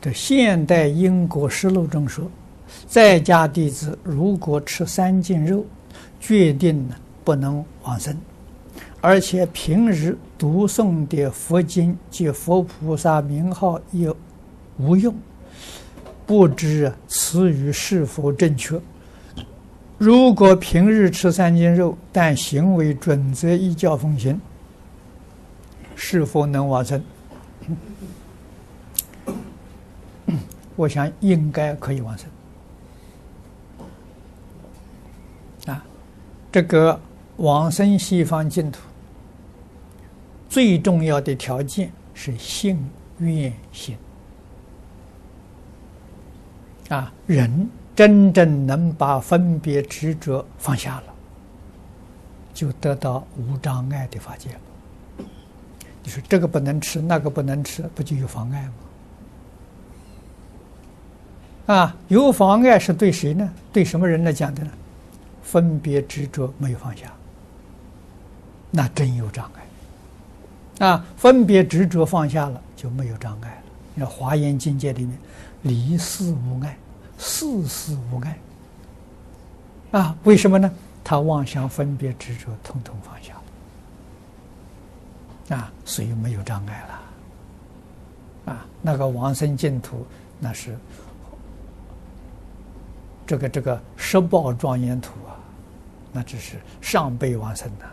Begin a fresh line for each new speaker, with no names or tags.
这现代因果实录中说，在家弟子如果吃三斤肉，决定不能往生，而且平日读诵的佛经及佛菩萨名号也无用，不知此语是否正确？如果平日吃三斤肉，但行为准则依教奉行，是否能往生？我想应该可以往生。啊，这个往生西方净土最重要的条件是信愿行。啊，人真正能把分别执着放下了，就得到无障碍的法界了。你说这个不能吃，那个不能吃，不就有妨碍吗？啊，有妨碍是对谁呢？对什么人来讲的呢？分别执着没有放下，那真有障碍。啊，分别执着放下了，就没有障碍了。那《华严境》界里面，离事无碍，事事无碍。啊，为什么呢？他妄想分别执着，统统放下。啊，所以没有障碍了。啊，那个往生净土，那是。这个这个十报庄严土啊，那只是上辈往生的。